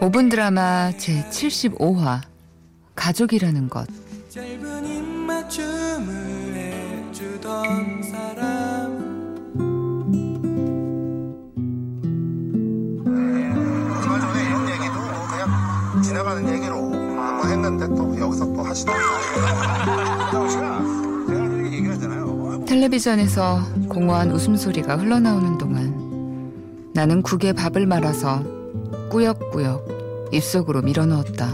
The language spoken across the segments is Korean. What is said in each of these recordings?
5분 드라마 제 75화 가족이라는 것. 짧은 입맞춤을 해주던 사람. 전에 이런 얘기도 그냥 지나가는 얘기로 한번 했는데 또 여기서 또 하시더라고요. 텔레비전에서 공허한 웃음소리가 흘러나오는 동안 나는 국에 밥을 말아서 꾸역꾸역 입속으로 밀어넣었다.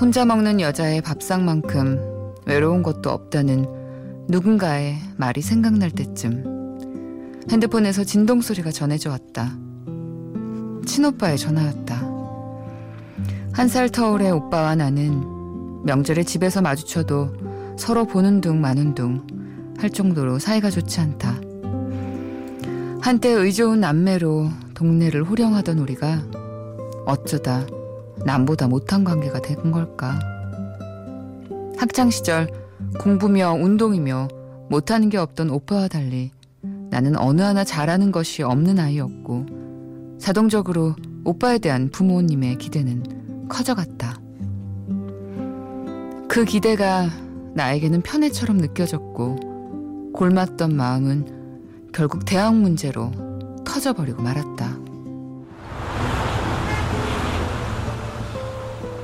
혼자 먹는 여자의 밥상만큼 외로운 것도 없다는 누군가의 말이 생각날 때쯤 핸드폰에서 진동 소리가 전해져 왔다. 친오빠의 전화였다. 한 살 터울의 오빠와 나는 명절에 집에서 마주쳐도 서로 보는 둥 마는 둥 할 정도로 사이가 좋지 않다. 한때 의좋은 남매로 동네를 호령하던 우리가 어쩌다 남보다 못한 관계가 된 걸까? 학창 시절 공부며 운동이며 못하는 게 없던 오빠와 달리 나는 어느 하나 잘하는 것이 없는 아이였고 자동적으로 오빠에 대한 부모님의 기대는 커져갔다. 그 기대가 나에게는 편애처럼 느껴졌고 골맞던 마음은 결국 대학 문제로 터져버리고 말았다.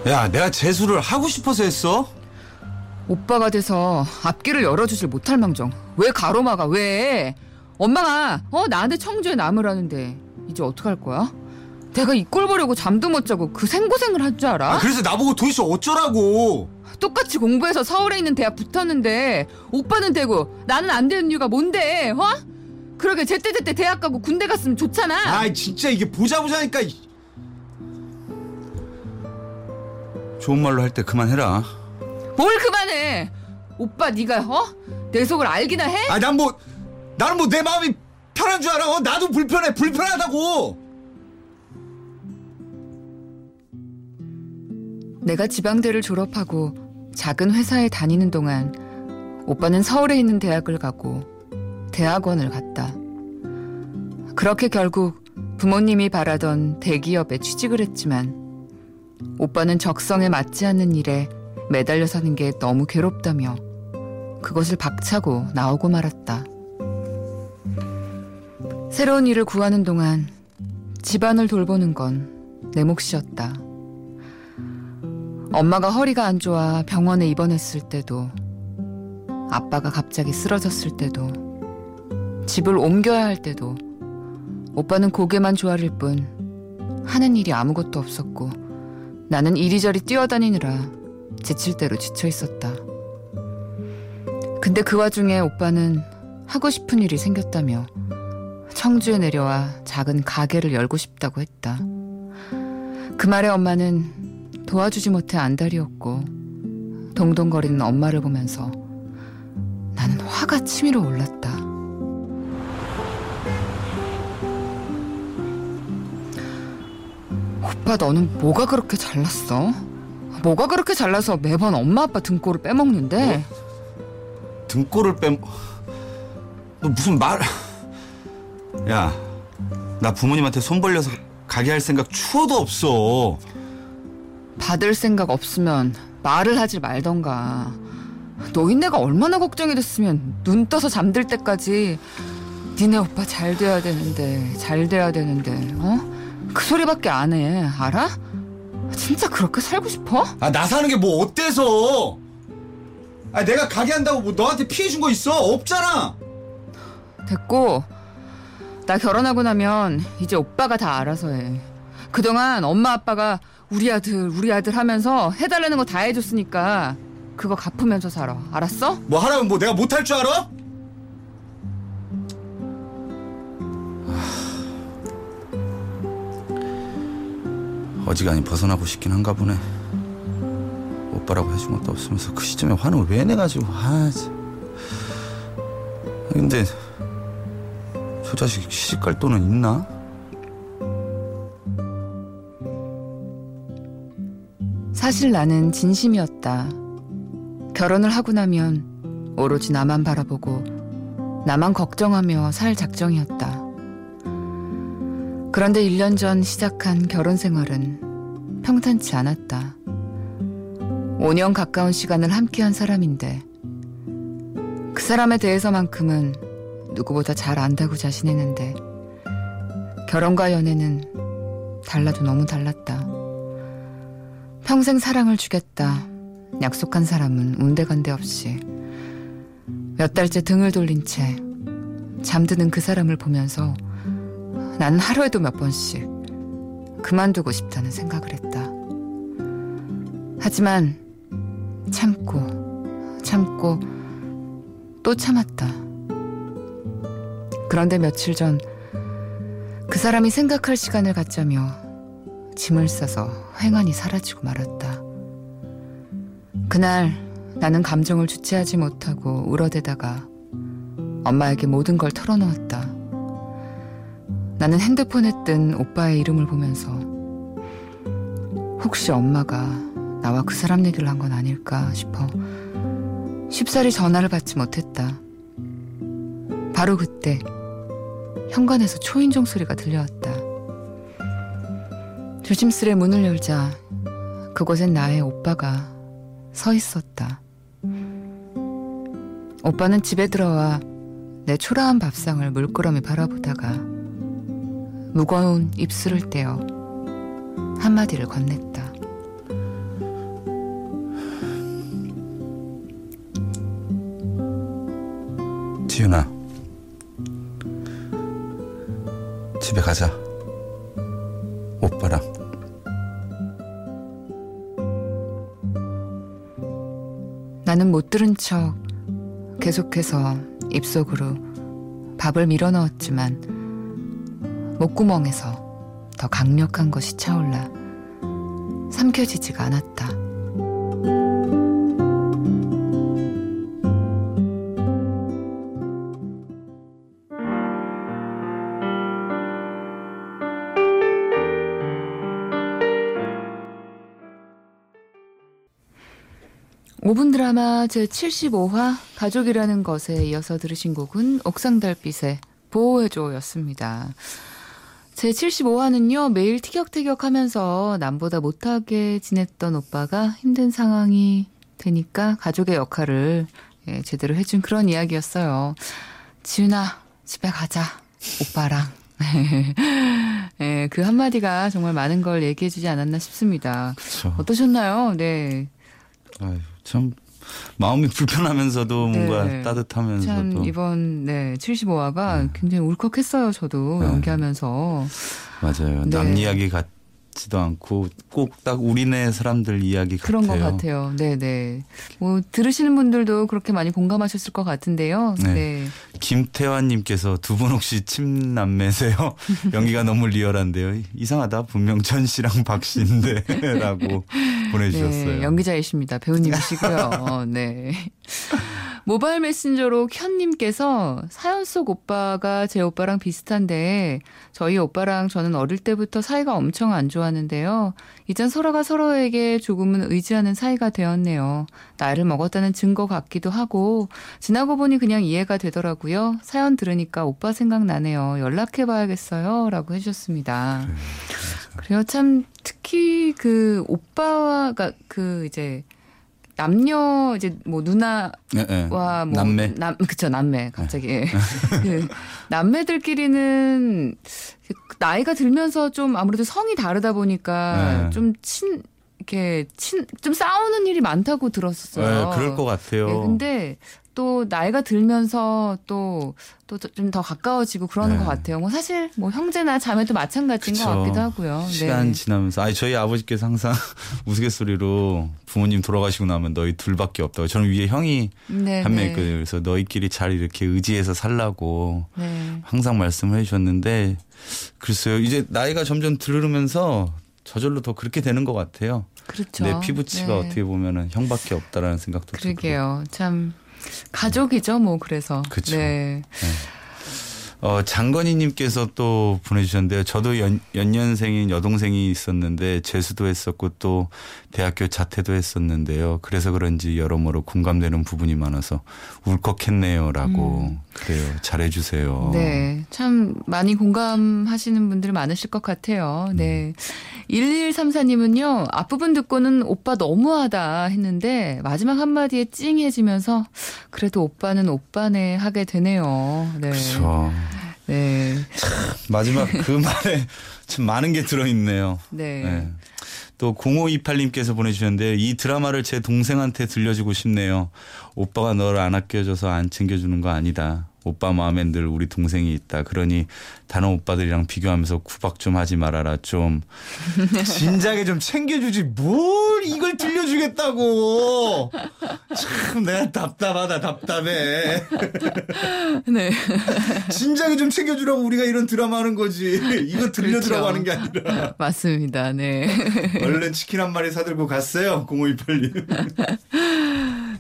야, 내가 재수를 하고 싶어서 했어? 오빠가 돼서 앞길을 열어주질 못할 망정. 왜 가로막아? 왜? 엄마가 어 나한테 청주에 남으라는데 이제 어떡할 거야? 내가 이 꼴 보려고 잠도 못 자고 그 생고생을 할 줄 알아? 아, 그래서 나보고 도대체 어쩌라고? 똑같이 공부해서 서울에 있는 대학 붙었는데 오빠는 되고 나는 안 되는 이유가 뭔데? 어? 그러게 제때제때 대학 가고 군대 갔으면 좋잖아. 아이, 진짜 이게 보자 보자니까. 이- 좋은 말로 할 때 그만해라. 뭘 그만해? 오빠 네가 어? 내 속을 알기나 해? 아, 난 뭐, 나는 뭐 내 마음이 편한 줄 알아? 어, 나도 불편해, 불편하다고. 내가 지방대를 졸업하고 작은 회사에 다니는 동안 오빠는 서울에 있는 대학을 가고 대학원을 갔다. 그렇게 결국 부모님이 바라던 대기업에 취직을 했지만 오빠는 적성에 맞지 않는 일에 매달려 사는 게 너무 괴롭다며 그것을 박차고 나오고 말았다. 새로운 일을 구하는 동안 집안을 돌보는 건 내 몫이었다. 엄마가 허리가 안 좋아 병원에 입원했을 때도 아빠가 갑자기 쓰러졌을 때도 집을 옮겨야 할 때도 오빠는 고개만 조아릴 뿐 하는 일이 아무것도 없었고 나는 이리저리 뛰어다니느라 지칠 대로 지쳐 있었다. 근데 그 와중에 오빠는 하고 싶은 일이 생겼다며 청주에 내려와 작은 가게를 열고 싶다고 했다. 그 말에 엄마는 도와주지 못해 안달이었고 동동거리는 엄마를 보면서 나는 화가 치밀어 올랐다. 오빠 너는 뭐가 그렇게 잘났어? 뭐가 그렇게 잘나서 매번 엄마 아빠 등골을 빼먹는데? 등골을 뺨. 너 무슨 말? 야, 나 부모님한테 손 벌려서 가게 할 생각 추워도 없어. 받을 생각 없으면 말을 하지 말던가. 노인네가 얼마나 걱정이 됐으면 눈 떠서 잠들 때까지 니네 오빠 잘 돼야 되는데 잘 돼야 되는데 어? 그 소리밖에 안 해. 알아? 진짜 그렇게 살고 싶어? 아, 나 사는 게 뭐 어때서? 아, 내가 가게 한다고 뭐 너한테 피해 준 거 있어? 없잖아. 됐고 나 결혼하고 나면 이제 오빠가 다 알아서 해. 그동안 엄마 아빠가 우리 아들 우리 아들 하면서 해달라는 거 다 해줬으니까 그거 갚으면서 살아. 알았어? 뭐 하라면 뭐 내가 못할 줄 알아? 어지간히 벗어나고 싶긴 한가 보네. 오빠라고 해준 것도 없으면서 그 시점에 화는 왜 내가지고 아 참. 근데 저 자식 시집갈 돈은 있나? 사실 나는 진심이었다. 결혼을 하고 나면 오로지 나만 바라보고 나만 걱정하며 살 작정이었다. 그런데 1년 전 시작한 결혼 생활은 평탄치 않았다. 5년 가까운 시간을 함께한 사람인데 그 사람에 대해서만큼은 누구보다 잘 안다고 자신했는데 결혼과 연애는 달라도 너무 달랐다. 평생 사랑을 주겠다. 약속한 사람은 운데간데 없이 몇 달째 등을 돌린 채 잠드는 그 사람을 보면서 나는 하루에도 몇 번씩 그만두고 싶다는 생각을 했다. 하지만 참고 참고 또 참았다. 그런데 며칠 전 그 사람이 생각할 시간을 갖자며 짐을 싸서 횡하니 사라지고 말았다. 그날 나는 감정을 주체하지 못하고 울어대다가 엄마에게 모든 걸 털어놓았다. 나는 핸드폰에 뜬 오빠의 이름을 보면서 혹시 엄마가 나와 그 사람 얘기를 한 건 아닐까 싶어 쉽사리 전화를 받지 못했다. 바로 그때 현관에서 초인종 소리가 들려왔다. 조심스레 문을 열자 그곳엔 나의 오빠가 서 있었다. 오빠는 집에 들어와 내 초라한 밥상을 물끄러미 바라보다가 무거운 입술을 떼어 한마디를 건넸다. 지윤아 집에 가자 오빠랑 나는 못 들은 척 계속해서 입속으로 밥을 밀어 넣었지만 목구멍에서 더 강력한 것이 차올라 삼켜지지가 않았다. 오분 드라마 제75화 가족이라는 것에 이어서 들으신 곡은 옥상달빛의 보호해줘였습니다. 제75화는요, 매일 티격태격 하면서 남보다 못하게 지냈던 오빠가 힘든 상황이 되니까 가족의 역할을 예, 제대로 해준 그런 이야기였어요. 지윤아, 집에 가자. 오빠랑. 예, 그 한마디가 정말 많은 걸 얘기해주지 않았나 싶습니다. 그쵸. 어떠셨나요? 네. 아유, 참 마음이 불편하면서도 뭔가 네. 따뜻하면서도 참 이번 네 75화가 네. 굉장히 울컥했어요. 저도 네. 연기하면서 맞아요. 네. 남 이야기 같지도 않고 꼭 딱 우리네 사람들 이야기 그런 같아요. 것 같아요. 네, 네. 뭐 들으시는 분들도 그렇게 많이 공감하셨을 것 같은데요. 네. 네. 김태환님께서 두 분 혹시 침남매세요? 연기가 너무 리얼한데요. 이상하다. 분명 전 씨랑 박 씨인데라고 보내주셨어요. 네, 연기자이십니다. 배우님이시고요. 어, 네. 모바일 메신저로 현님께서 사연 속 오빠가 제 오빠랑 비슷한데 저희 오빠랑 저는 어릴 때부터 사이가 엄청 안 좋았는데요. 이젠 서로가 서로에게 조금은 의지하는 사이가 되었네요. 나이를 먹었다는 증거 같기도 하고 지나고 보니 그냥 이해가 되더라고요. 사연 들으니까 오빠 생각나네요. 연락해봐야겠어요. 라고 해주셨습니다. 그래요. 참 특히 그 오빠가 그 이제 남녀 이제 뭐 누나와 네, 네. 뭐 남매. 남 그쵸 남매 갑자기 예. 그 남매들끼리는 나이가 들면서 좀 아무래도 성이 다르다 보니까 네. 좀친 이렇게 친 좀 싸우는 일이 많다고 들었었어요. 네, 그럴 것 같아요. 예, 근데 또 나이가 들면서 또 또 좀 더 가까워지고 그러는 네. 것 같아요. 뭐 사실 뭐 형제나 자매도 마찬가지인 것 그쵸. 같기도 하고요. 시간 네. 지나면서 아니 저희 아버지께서 항상 우스갯소리로 부모님 돌아가시고 나면 너희 둘밖에 없다고 저는 위에 형이 네, 한명 네. 있거든요. 그래서 너희끼리 잘 이렇게 의지해서 살라고 네. 항상 말씀을 해주셨는데 글쎄요 이제 나이가 점점 들으면서 저절로 더 그렇게 되는 것 같아요. 그렇죠. 내 피부치가 네. 어떻게 보면은 형밖에 없다라는 생각도. 그러게요. 참 가족이죠, 뭐 그래서. 그쵸. 네. 어, 장건희님께서 또 보내주셨는데요. 저도 연, 연년생인 여동생이 있었는데 재수도 했었고 또 대학교 자퇴도 했었는데요. 그래서 그런지 여러모로 공감되는 부분이 많아서 울컥했네요라고 음. 그래요. 잘해주세요. 네. 참 많이 공감하시는 분들 많으실 것 같아요. 네. 1134님은요, 앞부분 듣고는 오빠 너무하다 했는데, 마지막 한마디에 찡해지면서, 그래도 오빠는 오빠네 하게 되네요. 네. 그렇죠. 네. 마지막 그 말에 참 많은 게 들어있네요. 네. 네. 또 0528님께서 보내주셨는데 이 드라마를 제 동생한테 들려주고 싶네요. 오빠가 너를 안 아껴줘서 안 챙겨주는 거 아니다. 오빠 마음엔 늘 우리 동생이 있다. 그러니 다른 오빠들이랑 비교하면서 구박 좀 하지 말아라. 좀 진작에 좀 챙겨주지. 뭘 이걸 들려주겠다고. 참 내가 답답하다 답답해. 네. 진작에 좀 챙겨주라고 우리가 이런 드라마 하는 거지. 이거 들려주라고 그렇죠. 하는 게 아니라. 맞습니다. 네. 얼른 치킨 한 마리 사들고 갔어요. 0528님.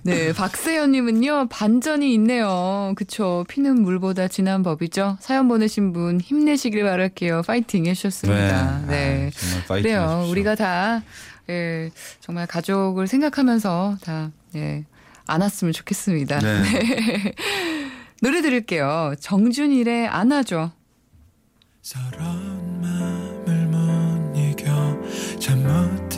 네, 박세현님은요 반전이 있네요. 그쵸? 피는 물보다 진한 법이죠. 사연 보내신 분 힘내시길 바랄게요. 파이팅 해주셨습니다. 네, 네. 아, 정말 파이팅 그래요. 하십시오. 우리가 다 예, 정말 가족을 생각하면서 다 예, 안았으면 좋겠습니다. 네. 네. 노래 들을게요. 정준일의 안아줘. 서러운 마음을 못 이겨 잠못